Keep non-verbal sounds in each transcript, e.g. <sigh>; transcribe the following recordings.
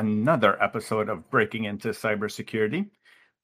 Another episode of Breaking into Cybersecurity.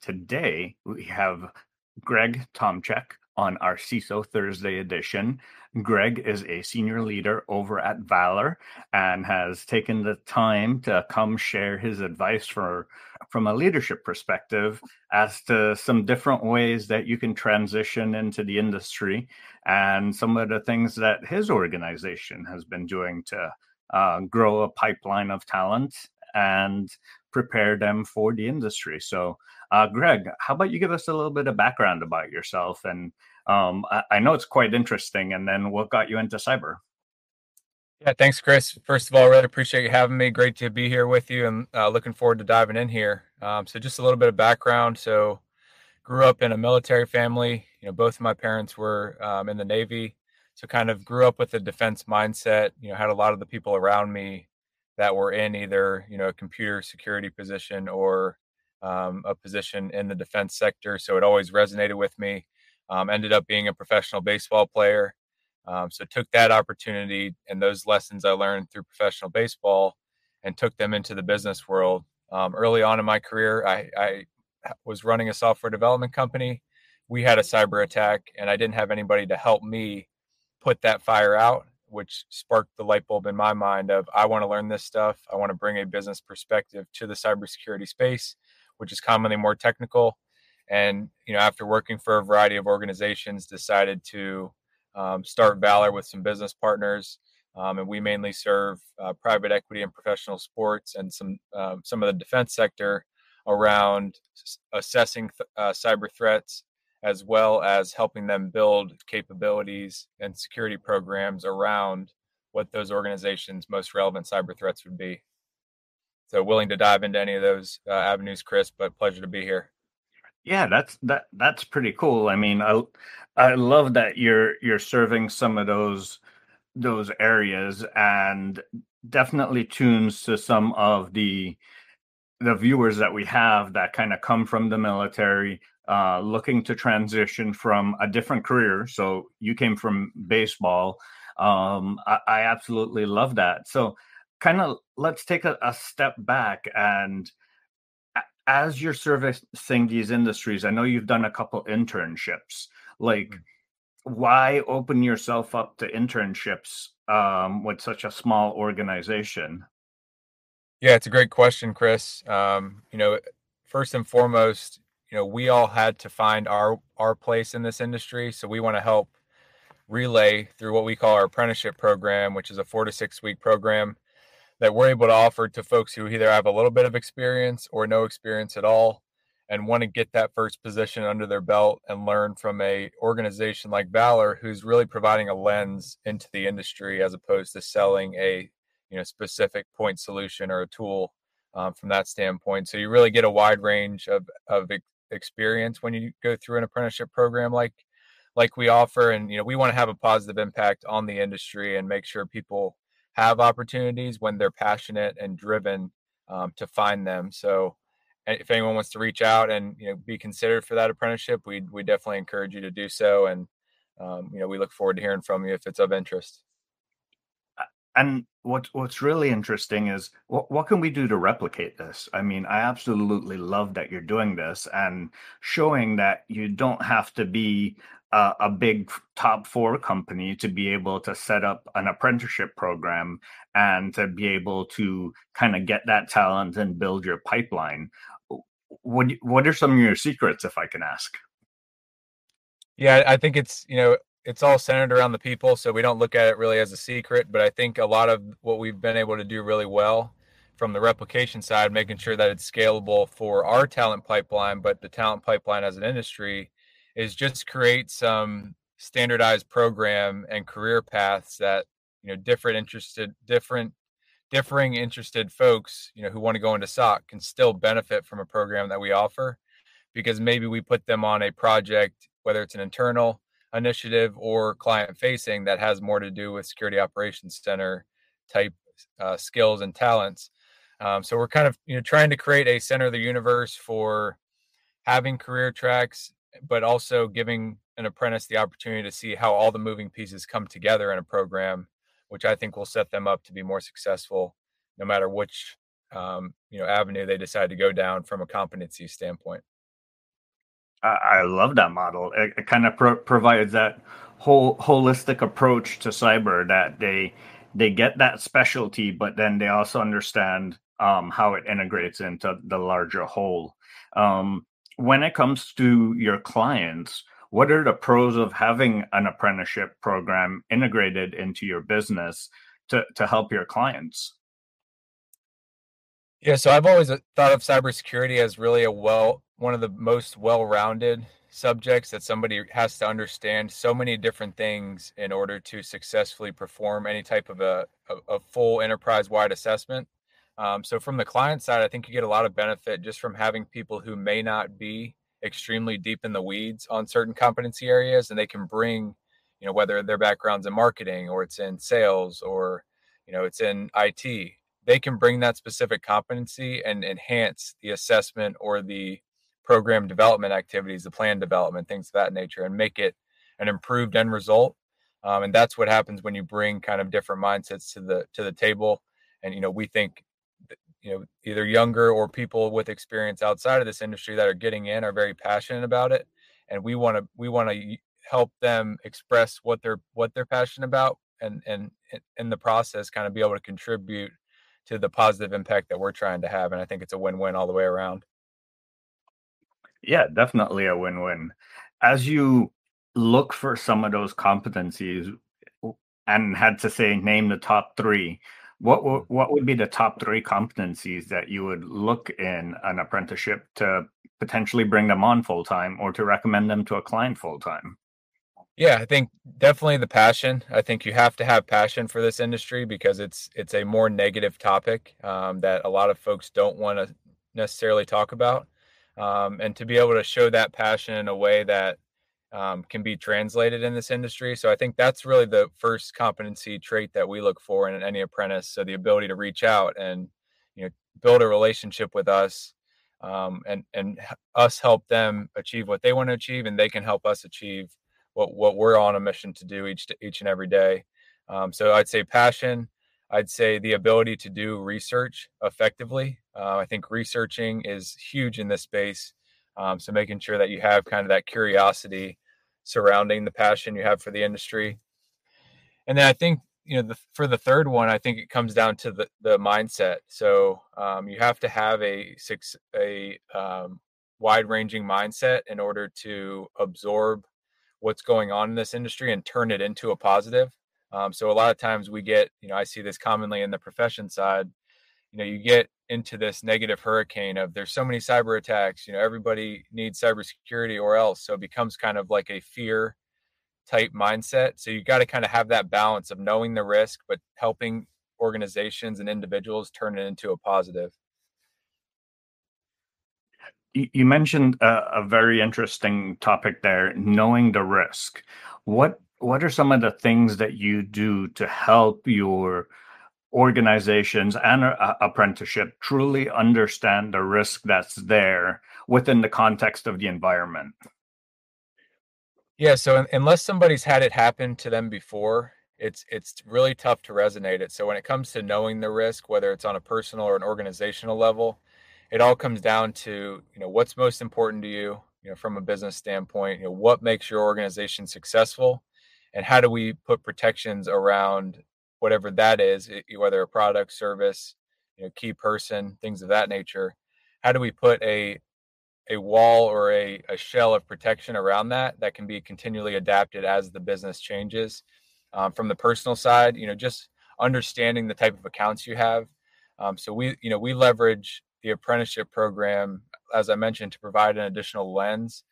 Today we have Greg Tomchick on our CISO Thursday edition. Greg is a senior leader over at Valor and has taken the time to come share his advice for from a leadership perspective as to some different ways that you can transition into the industry and some of the things that his organization has been doing to uh, grow a pipeline of talent and prepare them for the industry. So, uh, Greg, how about you give us a little bit of background about yourself? And um, I, I, know it's quite interesting. And then what got you into cyber? Yeah, thanks, Chris. First of all, really appreciate you having me. Great to be here with you, and uh, looking forward to diving in here. Um, so, just a little bit of background. So, grew up in a military family. You know, both of my parents were um, in the Navy so kind of grew up with a defense mindset you know had a lot of the people around me that were in either you know a computer security position or um, a position in the defense sector so it always resonated with me um, ended up being a professional baseball player um, so took that opportunity and those lessons i learned through professional baseball and took them into the business world um, early on in my career I, I was running a software development company we had a cyber attack and i didn't have anybody to help me put that fire out, which sparked the light bulb in my mind of I want to learn this stuff. I want to bring a business perspective to the cybersecurity space, which is commonly more technical. And you know, after working for a variety of organizations, decided to um, start Valor with some business partners. Um, and we mainly serve uh, private equity and professional sports and some um, some of the defense sector around assessing th- uh, cyber threats as well as helping them build capabilities and security programs around what those organizations' most relevant cyber threats would be. So, willing to dive into any of those uh, avenues, Chris. But pleasure to be here. Yeah, that's that. That's pretty cool. I mean, I I love that you're you're serving some of those those areas and definitely tunes to some of the the viewers that we have that kind of come from the military uh, looking to transition from a different career. So you came from baseball. Um, I, I, absolutely love that. So, kind of let's take a, a, step back and as you're servicing these industries, I know you've done a couple internships. Like, mm-hmm. why open yourself up to internships um, with such a small organization? Yeah, it's a great question, Chris. Um, you know, first and foremost, you know we all had to find our our place in this industry. So we want to help relay through what we call our apprenticeship program which is a four to six week program that we're able to offer to folks who either have a little bit of experience or no experience at all and want to get that first position under their belt and learn from a organization like valor who's really providing a lens into the industry as opposed to selling a you know specific point solution or a tool um, from that standpoint. So you really get a wide range of of experience when you go through an apprenticeship program like like we offer and you know we want to have a positive impact on the industry and make sure people have opportunities when they're passionate and driven um, to find them. So if anyone wants to reach out and you know be considered for that apprenticeship, we we definitely encourage you to do so. And um, you know we look forward to hearing from you if it's of interest. And what what's really interesting is what what can we do to replicate this? I mean, I absolutely love that you're doing this and showing that you don't have to be a, a big top four company to be able to set up an apprenticeship program and to be able to kind of get that talent and build your pipeline. What what are some of your secrets, if I can ask? Yeah, I think it's you know it's all centered around the people, so we don't look at it really as a secret. But I think a lot of what we've been able to do really well from the replication side, making sure that it's scalable for our talent pipeline, but the talent pipeline as an industry, is just create some standardized program and career paths that you know different interested different differing interested folks you know who want to go into SOC can still benefit from a program that we offer because maybe we put them on a project whether it's an internal initiative or client facing that has more to do with security operations center type uh, skills and talents. Um, so we're kind of you know trying to create a center of the universe for having career tracks, but also giving an apprentice the opportunity to see how all the moving pieces come together in a program, which I think will set them up to be more successful, no matter which um, you know avenue they decide to go down from a competency standpoint. I, love that model. It, it kind of pro- provides that whole holistic approach to cyber that they they get that specialty, but then they also understand um, how it integrates into the larger whole. Um, when it comes to your clients, what are the pros of having an apprenticeship program integrated into your business to, to help your clients? Yeah, so I've always uh, thought of cybersecurity as really a well one of the most well-rounded subjects that somebody has to understand so many different things in order to successfully perform any type of a, a, a full enterprise-wide assessment. Um, so from the client side, I think you get a lot of benefit just from having people who may not be extremely deep in the weeds on certain competency areas, and they can bring, you know, whether their backgrounds in marketing or it's in sales or you know it's in IT, they can bring that specific competency and enhance the assessment or the program development activities, the plan development, things of that nature, and make it an improved end result. Um, and that's what happens when you bring kind of different mindsets to the to the table. And you know, we think you know either younger or people with experience outside of this industry that are getting in are very passionate about it, and we want to we want to help them express what they're what they're passionate about, and and in the process, kind of be able to contribute to the positive impact that we're trying to have. And I think it's a win-win all the way around. Yeah, definitely a win-win. As you look for some of those competencies and had to say name the top 3, what what would be the top 3 competencies that you would look in an apprenticeship to potentially bring them on full time or to recommend them to a client full time? Yeah, I think definitely the passion. I think you have to have passion for this industry because it's it's a more negative topic um, that a lot of folks don't want to necessarily talk about um, and to be able to show that passion in a way that um, can be translated in this industry. So I think that's really the first competency trait that we look for in any apprentice. So the ability to reach out and you know build a relationship with us, um, and and us help them achieve what they want to achieve, and they can help us achieve what what we're on a mission to do each each and every day. Um, so I'd say passion. I'd say the ability to do research effectively. Uh, I think researching is huge in this space. Um, so making sure that you have kind of that curiosity surrounding the passion you have for the industry. And then I think you know the, for the third one, I think it comes down to the the mindset. So um, you have to have a six a um, wide ranging mindset in order to absorb what's going on in this industry and turn it into a positive. Um, so a lot of times we get, you know, I see this commonly in the profession side. You know, you get into this negative hurricane of there's so many cyber attacks. You know, everybody needs cybersecurity or else. So it becomes kind of like a fear type mindset. So you got to kind of have that balance of knowing the risk, but helping organizations and individuals turn it into a positive. You mentioned a, a very interesting topic there, knowing the risk. What what are some of the things that you do to help your organizations and uh, apprenticeship truly understand the risk that's there within the context of the environment? Yeah, so unless somebody's had it happen to them before, it's it's really tough to resonate it. So when it comes to knowing the risk, whether it's on a personal or an organizational level, it all comes down to you know what's most important to you, you know, from a business standpoint. You know, what makes your organization successful, and how do we put protections around whatever that is, whether a product, service, you know, key person, things of that nature. How do we put a a wall or a, a shell of protection around that that can be continually adapted as the business changes? Um, from the personal side, you know, just understanding the type of accounts you have. Um, so we, you know, we leverage the apprenticeship program, as I mentioned, to provide an additional lens,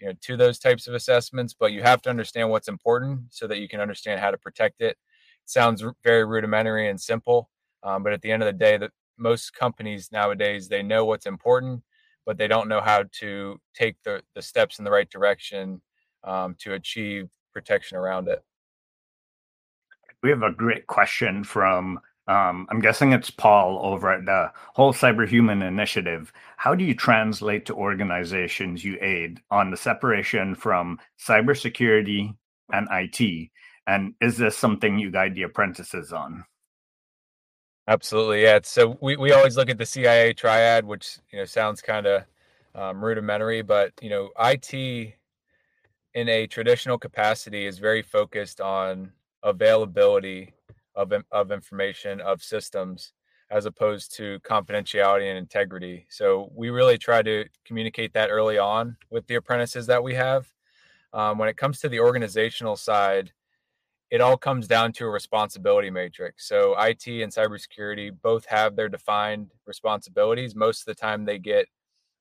you know, to those types of assessments. But you have to understand what's important so that you can understand how to protect it sounds very rudimentary and simple, um, but at the end of the day, that most companies nowadays they know what's important, but they don't know how to take the the steps in the right direction um, to achieve protection around it. We have a great question from um, I'm guessing it's Paul over at the whole Cyberhuman Initiative. How do you translate to organizations you aid on the separation from cybersecurity and IT and is this something you guide the apprentices on? Absolutely, yeah. So we, we always look at the CIA triad, which you know sounds kind of um, rudimentary, but you know IT in a traditional capacity is very focused on availability of of information of systems as opposed to confidentiality and integrity. So we really try to communicate that early on with the apprentices that we have. Um, when it comes to the organizational side, it all comes down to a responsibility matrix. So IT and cybersecurity both have their defined responsibilities. Most of the time, they get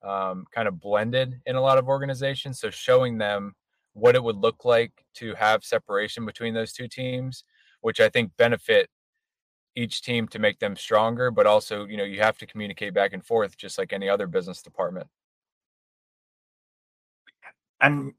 um, kind of blended in a lot of organizations. So showing them what it would look like to have separation between those two teams, which I think benefit each team to make them stronger. But also, you know, you have to communicate back and forth, just like any other business department. And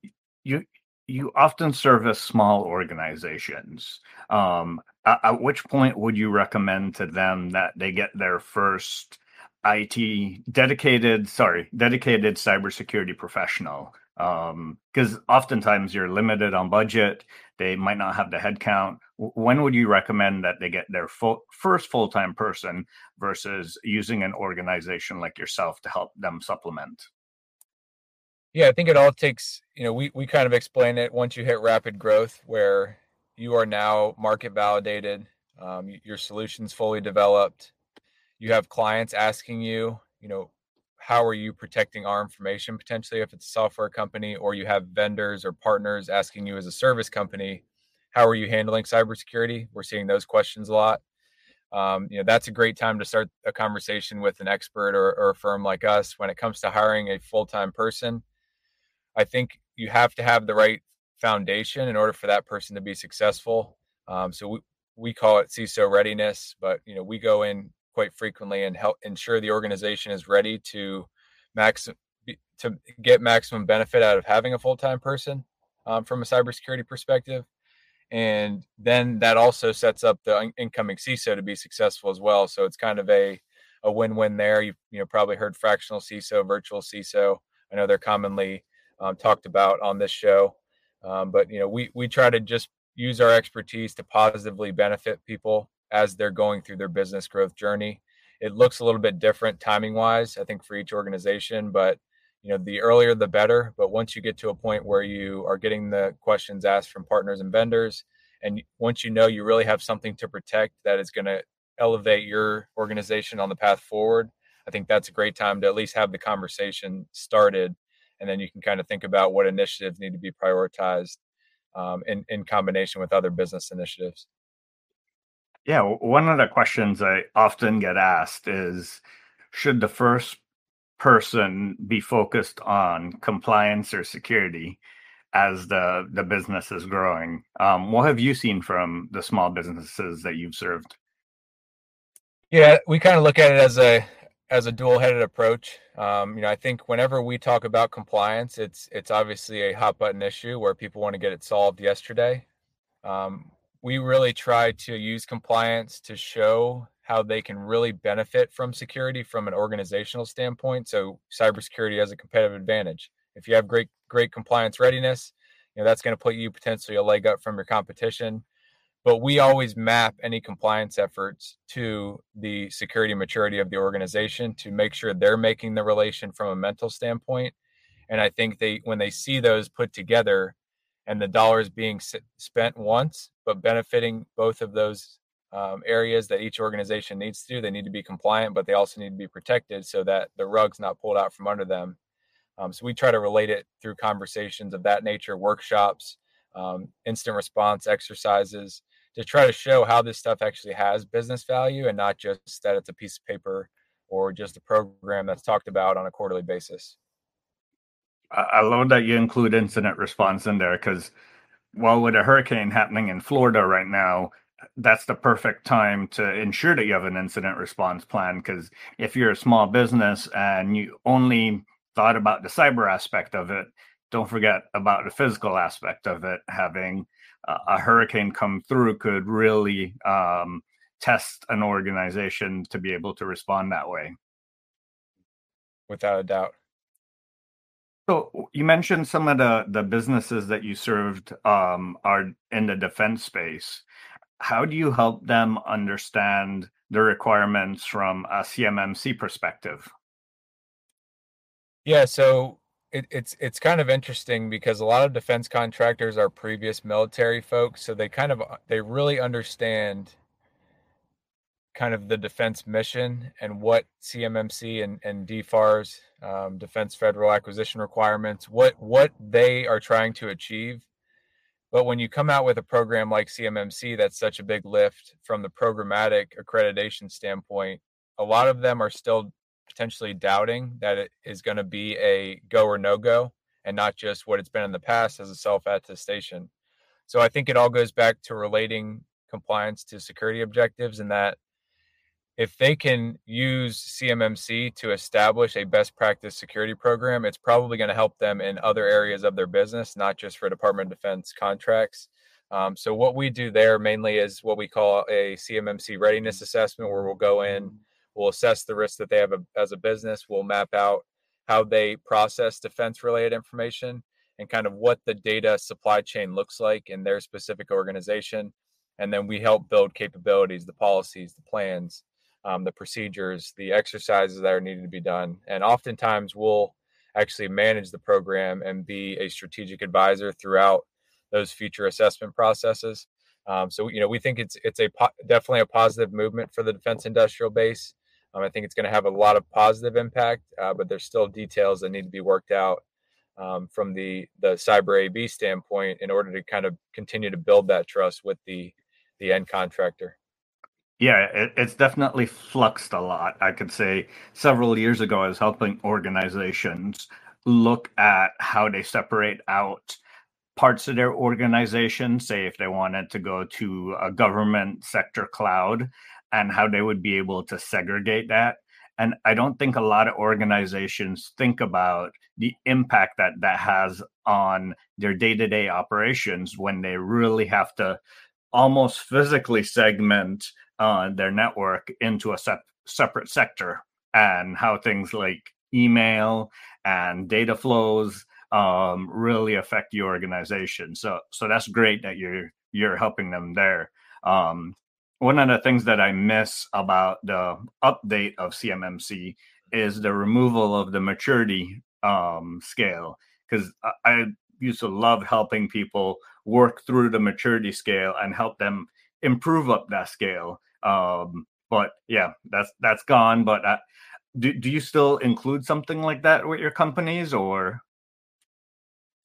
you you often service small organizations. Um, at, at, which point would you recommend to them that they get their first IT dedicated, sorry, dedicated cybersecurity professional? Because um, oftentimes you're limited on budget. They might not have the headcount. When would you recommend that they get their full, first full time person versus using an organization like yourself to help them supplement? Yeah, I think it all takes, you know, we, we kind of explain it once you hit rapid growth where you are now market validated, um, your solution's fully developed. You have clients asking you, you know, how are you protecting our information potentially if it's a software company, or you have vendors or partners asking you as a service company, how are you handling cybersecurity? We're seeing those questions a lot. Um, you know, that's a great time to start a conversation with an expert or, or a firm like us when it comes to hiring a full time person I think you have to have the right foundation in order for that person to be successful. Um, so we, we call it CISO readiness, but you know we go in quite frequently and help ensure the organization is ready to max to get maximum benefit out of having a full time person um, from a cybersecurity perspective, and then that also sets up the incoming CISO to be successful as well. So it's kind of a a win win there. You you know probably heard fractional CISO, virtual CISO. I know they're commonly um, talked about on this show. Um, but you know, we we try to just use our expertise to positively benefit people as they're going through their business growth journey. It looks a little bit different timing wise, I think, for each organization, but you know, the earlier the better. But once you get to a point where you are getting the questions asked from partners and vendors, and once you know you really have something to protect that is going to elevate your organization on the path forward, I think that's a great time to at least have the conversation started and then you can kind of think about what initiatives need to be prioritized um, in in combination with other business initiatives. Yeah, one of the questions I often get asked is, should the first person be focused on compliance or security as the the business is growing? Um, what have you seen from the small businesses that you've served? Yeah, we kind of look at it as a as a dual-headed approach. Um, you know, I think whenever we talk about compliance, it's it's obviously a hot button issue where people want to get it solved yesterday. Um, we really try to use compliance to show how they can really benefit from security from an organizational standpoint. So cybersecurity has a competitive advantage. If you have great great compliance readiness, you know that's going to put you potentially a leg up from your competition. But we always map any compliance efforts to the security maturity of the organization to make sure they're making the relation from a mental standpoint. And I think they when they see those put together, and the dollars being spent once, but benefiting both of those um, areas that each organization needs to do. They need to be compliant, but they also need to be protected so that the rug's not pulled out from under them. Um, so we try to relate it through conversations of that nature, workshops, um, incident response exercises to try to show how this stuff actually has business value and not just that it's a piece of paper or just a program that's talked about on a quarterly basis. I love that you include incident response in there because, well, with a hurricane happening in Florida right now, that's the perfect time to ensure that you have an incident response plan. Because if you're a small business and you only thought about the cyber aspect of it, don't forget about the physical aspect of it. Having a hurricane come through could really um, test an organization to be able to respond that way. Without a doubt. So you mentioned some of the the businesses that you served um, are in the defense space. How do you help them understand the requirements from a CMMC perspective? Yeah, so it, it's it's kind of interesting because a lot of defense contractors are previous military folks, so they kind of they really understand kind of the defense mission and what CMMC and, and DFARS, um, Defense Federal Acquisition Requirements, what what they are trying to achieve. But when you come out with a program like CMMC, that's such a big lift from the programmatic accreditation standpoint. A lot of them are still potentially doubting that it is going to be a go or no go, and not just what it's been in the past as a self attestation. So I think it all goes back to relating compliance to security objectives, and that if they can use CMMC to establish a best practice security program, it's probably going to help them in other areas of their business, not just for Department of Defense contracts. Um, so what we do there mainly is what we call a CMMC readiness assessment, where we'll go in, we'll assess the risks that they have as a business, we'll map out how they process defense related information and kind of what the data supply chain looks like in their specific organization. And then we help build capabilities, the policies, the plans, um, the procedures, the exercises that are needed to be done. And oftentimes we'll actually manage the program and be a strategic advisor throughout those future assessment processes. Um, so you know we think it's it's a po- definitely a positive movement for the defense industrial base. Um, I think it's going to have a lot of positive impact, uh, but there's still details that need to be worked out um, from the the cyber AB standpoint in order to kind of continue to build that trust with the the end contractor. Yeah, it, it's definitely fluxed a lot. I could say several years ago, I was helping organizations look at how they separate out parts of their organization, say if they wanted to go to a government sector cloud, and how they would be able to segregate that. And I don't think a lot of organizations think about the impact that that has on their day to day operations when they really have to almost physically segment uh, their network into a sep- separate sector and how things like email and data flows um, really affect your organization. So so that's great that you're you're helping them there. Um, one of the things that I miss about the update of CMMC is the removal of the maturity um, scale because I, I used to love helping people work through the maturity scale and help them improve up that scale. Um, but yeah, that's that's gone. But uh, do do you still include something like that with your companies or?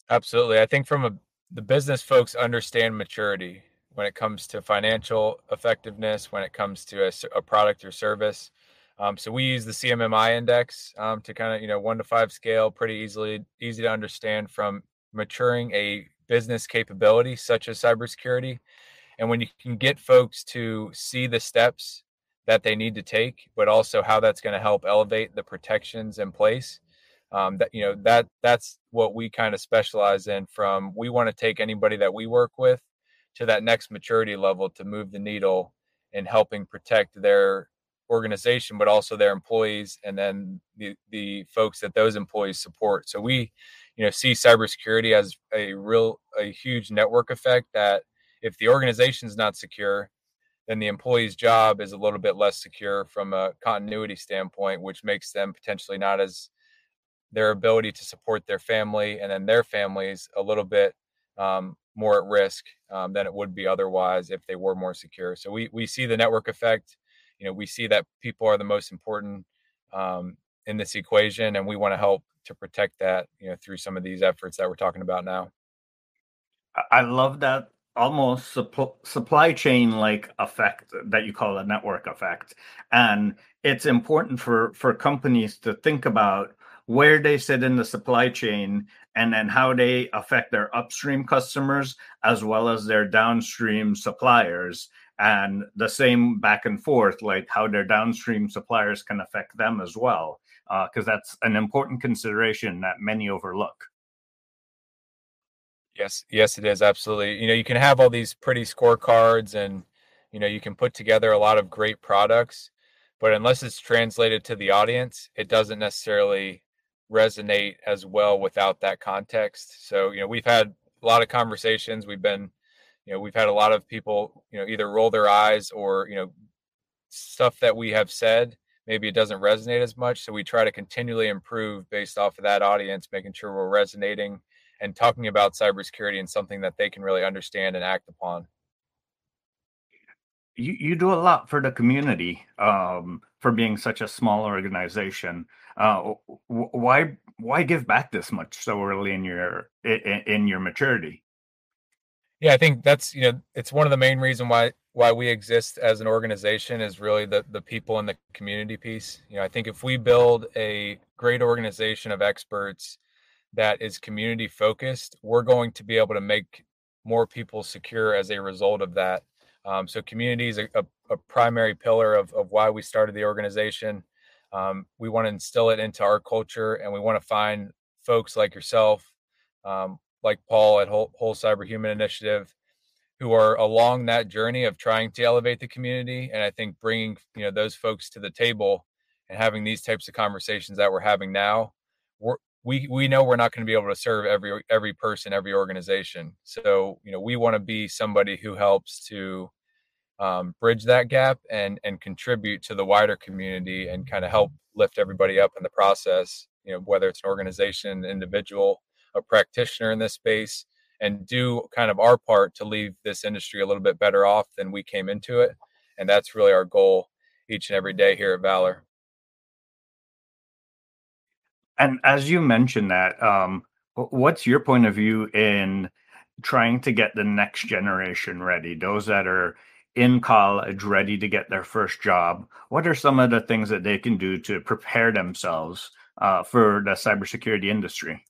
Absolutely, I think from a the business folks understand maturity when it comes to financial effectiveness, when it comes to a, a product or service. Um, so we use the CMMI index um, to kind of you know one to five scale, pretty easily easy to understand from maturing a business capability such as cybersecurity and when you can get folks to see the steps that they need to take, but also how that's going to help elevate the protections in place, um, that you know that that's what we kind of specialize in. From we want to take anybody that we work with to that next maturity level to move the needle in helping protect their organization, but also their employees and then the, the folks that those employees support. So we, you know, see cybersecurity as a real, a huge network effect that if the organization is not secure, then the employee's job is a little bit less secure from a continuity standpoint, which makes them potentially not as their ability to support their family and then their families a little bit um, more at risk um, than it would be otherwise if they were more secure. So we we see the network effect. You know, we see that people are the most important um, in this equation, and we want to help to protect that. You know, through some of these efforts that we're talking about now. I love that almost supply chain like effect that you call a network effect. And it's important for for companies to think about where they sit in the supply chain and then how they affect their upstream customers as well as their downstream suppliers. And the same back and forth like how their downstream suppliers can affect them as well because uh, that's an important consideration that many overlook Yes, yes, it is absolutely. You know, you can have all these pretty scorecards, and you know, you can put together a lot of great products, but unless it's translated to the audience, it doesn't necessarily resonate as well without that context. So, you know, we've had a lot of conversations. We've been, you know, we've had a lot of people, you know, either roll their eyes or you know, stuff that we have said maybe it doesn't resonate as much. So we try to continually improve based off of that audience, making sure we're resonating and talking about cybersecurity and something that they can really understand and act upon. You, you do a lot for the community um, for being such a small organization. Uh, why why give back this much so early in your in, in your maturity? Yeah, I think that's you know it's one of the main reason why why we exist as an organization is really the the people in the community piece. You know, I think if we build a great organization of experts that is community focused, we're going to be able to make more people secure as a result of that. Um, so community is a, a, a, primary pillar of, of why we started the organization. Um, we want to instill it into our culture and we want to find folks like yourself, um, like Paul at Whole, Whole Cyber Human Initiative, who are along that journey of trying to elevate the community. And I think bringing, you know, those folks to the table and having these types of conversations that we're having now, we're, we we know we're not going to be able to serve every every person every organization. So you know we want to be somebody who helps to um, bridge that gap and and contribute to the wider community and kind of help lift everybody up in the process you know whether it's an organization an individual a practitioner in this space and do kind of our part to leave this industry a little bit better off than we came into it. And that's really our goal each and every day here at valor and as you mentioned that, um, what's your point of view in trying to get the next generation ready? Those that are in college, ready to get their first job. What are some of the things that they can do to prepare themselves uh, for the cybersecurity industry?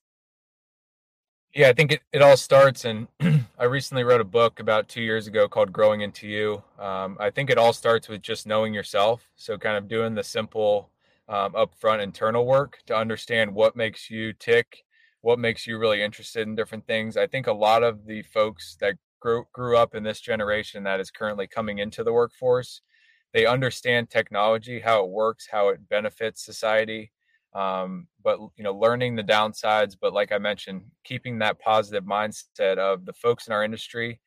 Yeah, I think it, it all starts. And <clears throat> I recently wrote a book about two years ago called Growing Into You. Um, I think it all starts with just knowing yourself. So, kind of doing the simple um, upfront internal work to understand what makes you tick, what makes you really interested in different things. I think a lot of the folks that grew, grew up in this generation that is currently coming into the workforce, they understand technology, how it works, how it benefits society. Um, but you know, learning the downsides. But like I mentioned, keeping that positive mindset of the folks in our industry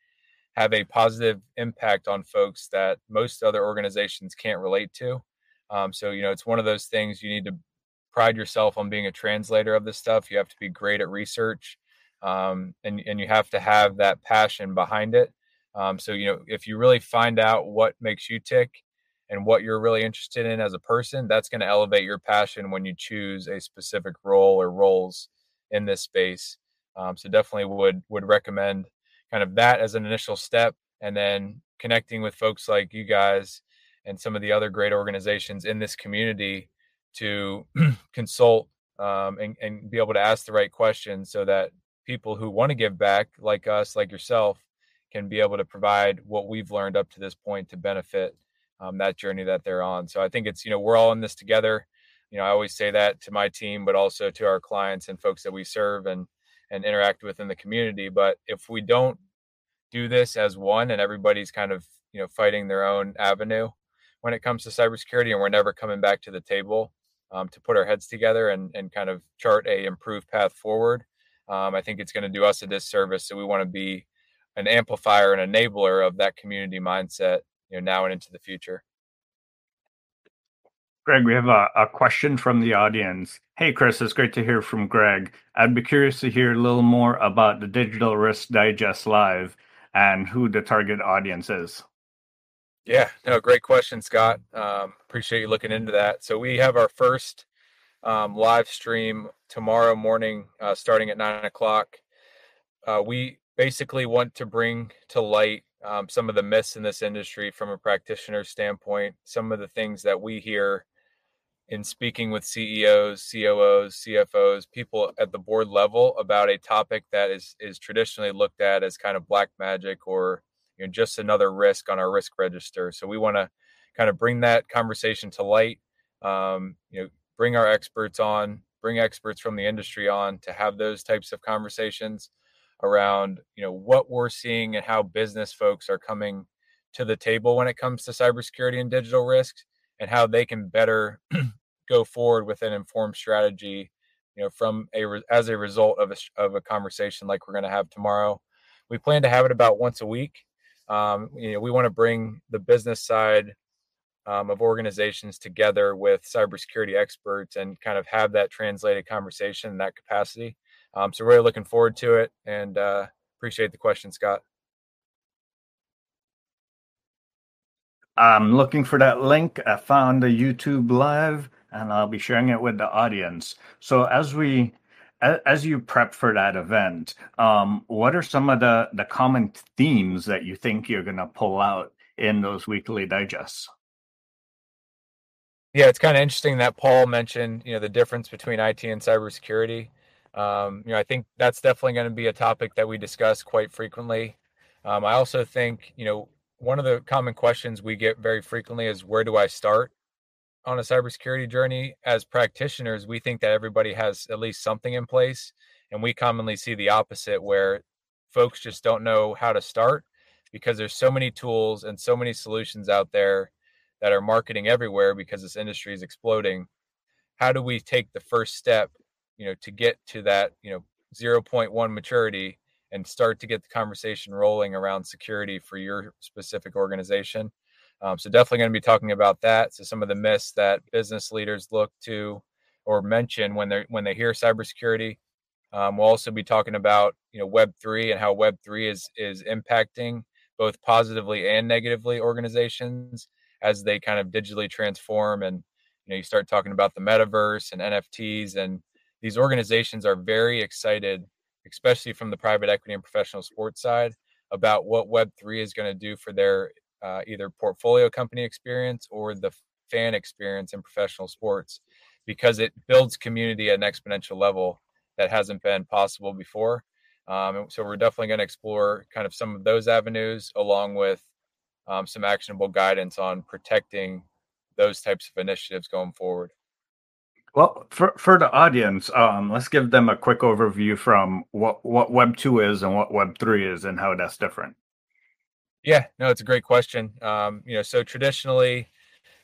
have a positive impact on folks that most other organizations can't relate to. Um, so you know, it's one of those things you need to pride yourself on being a translator of this stuff. You have to be great at research, um, and and you have to have that passion behind it. Um, so you know, if you really find out what makes you tick and what you're really interested in as a person, that's going to elevate your passion when you choose a specific role or roles in this space. Um, so definitely would would recommend kind of that as an initial step, and then connecting with folks like you guys and some of the other great organizations in this community to <clears throat> consult um, and, and be able to ask the right questions so that people who want to give back like us like yourself can be able to provide what we've learned up to this point to benefit um, that journey that they're on. So i think it's you know we're all in this together. You know i always say that to my team but also to our clients and folks that we serve and and interact with in the community. But if we don't do this as one and everybody's kind of you know fighting their own avenue when it comes to cybersecurity and we're never coming back to the table um, to put our heads together and, and kind of chart a improved path forward um, i think it's going to do us a disservice so we want to be an amplifier and enabler of that community mindset you know now and into the future Greg, we have a, a, question from the audience. Hey, Chris, it's great to hear from Greg. I'd be curious to hear a little more about the Digital Risk Digest Live and who the target audience is. Yeah, no, great question, Scott. Um, appreciate you looking into that. So we have our first um, live stream tomorrow morning, uh, starting at nine o'clock. Uh, we basically want to bring to light um, some of the myths in this industry from a practitioner standpoint, some of the things that we hear in speaking with CEOs, COOs, CFOs, people at the board level about a topic that is is traditionally looked at as kind of black magic or you know just another risk on our risk register. So we want to kind of bring that conversation to light. Um, you know, bring our experts on, bring experts from the industry on to have those types of conversations around you know what we're seeing and how business folks are coming to the table when it comes to cybersecurity and digital risks and how they can better <clears throat> go forward with an informed strategy you know from a as a result of a, of a conversation like we're going to have tomorrow we plan to have it about once a week um, you know we want to bring the business side um, of organizations together with cybersecurity experts and kind of have that translated conversation in that capacity um, so really looking forward to it and uh, appreciate the question scott I'm looking for that link. I found the YouTube live and I'll be sharing it with the audience. So as we as you prep for that event, um, what are some of the the common themes that you think you're going to pull out in those weekly digests? Yeah, it's kind of interesting that Paul mentioned, you know, the difference between IT and cybersecurity. Um, you know, I think that's definitely going to be a topic that we discuss quite frequently. Um, I also think, you know, one of the common questions we get very frequently is where do I start on a cybersecurity journey? As practitioners, we think that everybody has at least something in place. And we commonly see the opposite where folks just don't know how to start because there's so many tools and so many solutions out there that are marketing everywhere because this industry is exploding. How do we take the first step, you know, to get to that, you know, 0.1 maturity and start to get the conversation rolling around security for your specific organization. Um, so definitely going to be talking about that. So some of the myths that business leaders look to or mention when they when they hear cybersecurity. Um, we'll also be talking about you know Web three and how Web three is is impacting both positively and negatively organizations as they kind of digitally transform and you know you start talking about the metaverse and NFTs and these organizations are very excited especially from the private equity and professional sports side, about what Web3 is going to do for their uh, either portfolio company experience or the fan experience in professional sports because it builds community at an exponential level that hasn't been possible before. Um, so we're definitely going to explore kind of some of those avenues along with um, some actionable guidance on protecting those types of initiatives going forward. Well, for for the audience, um, let's give them a quick overview from what what Web two is and what Web three is and how that's different. Yeah, no, it's a great question. Um, you know, so traditionally,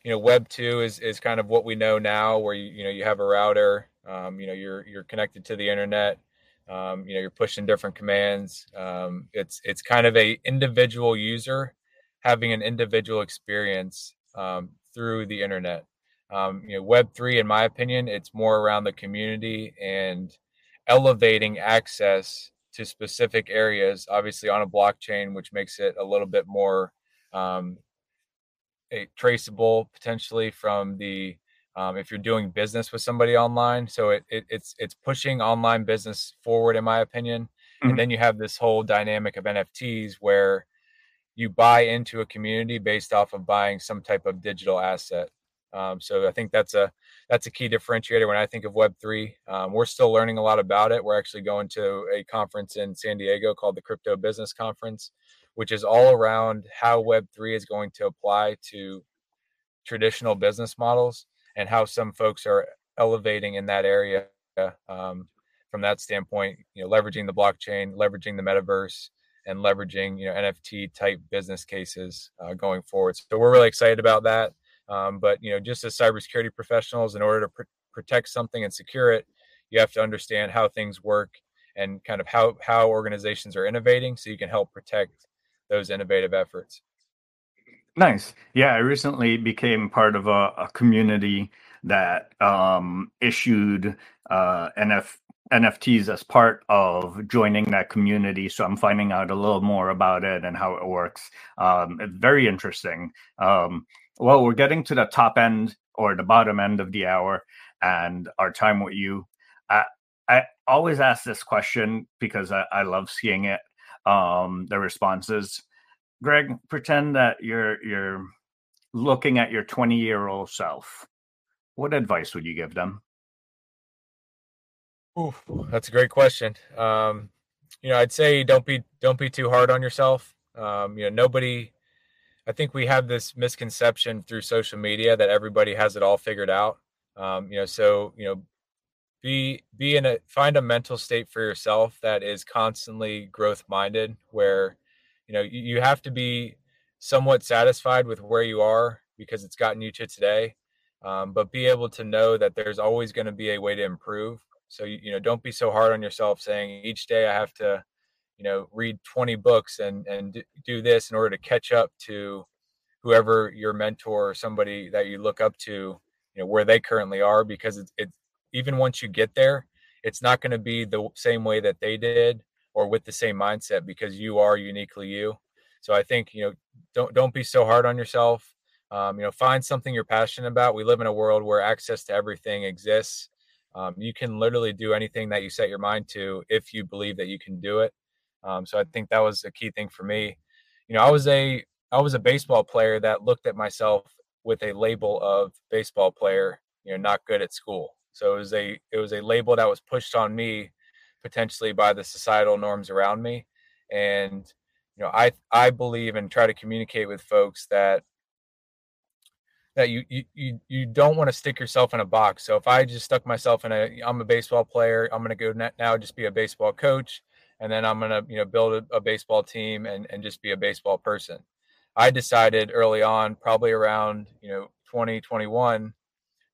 you know, Web two is is kind of what we know now, where you you know you have a router, um, you know, you're you're connected to the internet, um, you know, you're pushing different commands. Um, it's it's kind of a individual user having an individual experience um, through the internet. Um, you know, Web three, in my opinion, it's more around the community and elevating access to specific areas. Obviously, on a blockchain, which makes it a little bit more um, a, traceable potentially from the um, if you're doing business with somebody online. So it, it, it's it's pushing online business forward, in my opinion. Mm-hmm. And then you have this whole dynamic of NFTs where you buy into a community based off of buying some type of digital asset. Um, so I think that's a that's a key differentiator when I think of Web three. Um, we're still learning a lot about it. We're actually going to a conference in San Diego called the Crypto Business Conference, which is all around how Web three is going to apply to traditional business models and how some folks are elevating in that area um, from that standpoint. You know, leveraging the blockchain, leveraging the metaverse, and leveraging you know NFT type business cases uh, going forward. So we're really excited about that. Um, but you know, just as cybersecurity professionals, in order to pr- protect something and secure it, you have to understand how things work and kind of how how organizations are innovating, so you can help protect those innovative efforts. Nice. Yeah, I recently became part of a, a community that um, issued uh, NF, NFTs as part of joining that community. So I'm finding out a little more about it and how it works. Um, very interesting. Um, well, we're getting to the top end or the bottom end of the hour and our time with you. I, I always ask this question because I, I love seeing it, um, the responses. Greg, pretend that you're you're looking at your 20 year old self. What advice would you give them? Ooh, that's a great question. Um, you know, I'd say don't be don't be too hard on yourself. Um, you know, nobody. I think we have this misconception through social media that everybody has it all figured out. Um, you know, so you know, be be in a find a mental state for yourself that is constantly growth minded, where you know you, you have to be somewhat satisfied with where you are because it's gotten you to today, um, but be able to know that there's always going to be a way to improve so you, you know, don't be so hard on yourself saying each day I have to, you know, read 20 books and and do this in order to catch up to whoever your mentor or somebody that you look up to, you know, where they currently are because it's it even once you get there, it's not going to be the same way that they did or with the same mindset because you are uniquely you. So I think, you know, don't don't be so hard on yourself. Um, you know, find something you're passionate about. We live in a world where access to everything exists. Um, you can literally do anything that you set your mind to if you believe that you can do it. Um, so I think that was a key thing for me. You know, I was a I was a baseball player that looked at myself with a label of baseball player, you know, not good at school. So it was a it was a label that was pushed on me potentially by the societal norms around me. And you know, I I believe and try to communicate with folks that that you you you don't want to stick yourself in a box. So if I just stuck myself in a I'm a baseball player, I'm going to go now just be a baseball coach and then I'm to, you know, build a, a, baseball team and and just be a baseball person. I decided early on, probably around, you know, 2021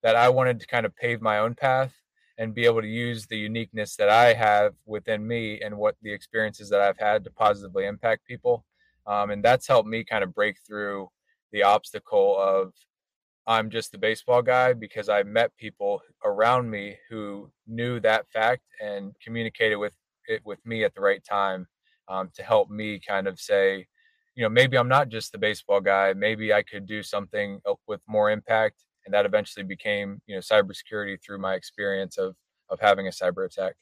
that I wanted to kind of pave my own path and be able to use the uniqueness that I have within me and what the experiences that I've had to positively impact people. Um, and that's helped me kind of break through the obstacle of I'm just the baseball guy because I met people around me who knew that fact and communicated with it with me at the right time um, to help me kind of say, you know, maybe I'm not just the baseball guy. Maybe I could do something uh, with more impact, and that eventually became, you know, cybersecurity through my experience of of having a cyber attack.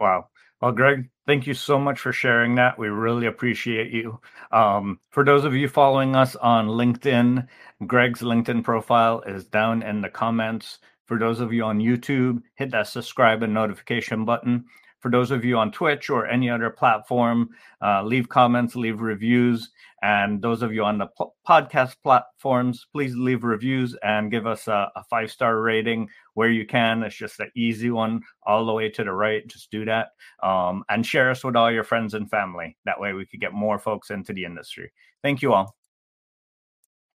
Wow. Well, Greg, thank you so much for sharing that. We really appreciate you. Um, for those of you following us on LinkedIn, Greg's LinkedIn profile is down in the comments. For those of you on YouTube, hit that subscribe and notification button. For those of you on Twitch or any other platform, uh, leave comments, leave reviews. And those of you on the po- podcast platforms, please leave reviews and give us a, a five star rating where you can. It's just an easy one all the way to the right. Just do that. Um, and share us with all your friends and family. That way we could get more folks into the industry. Thank you all.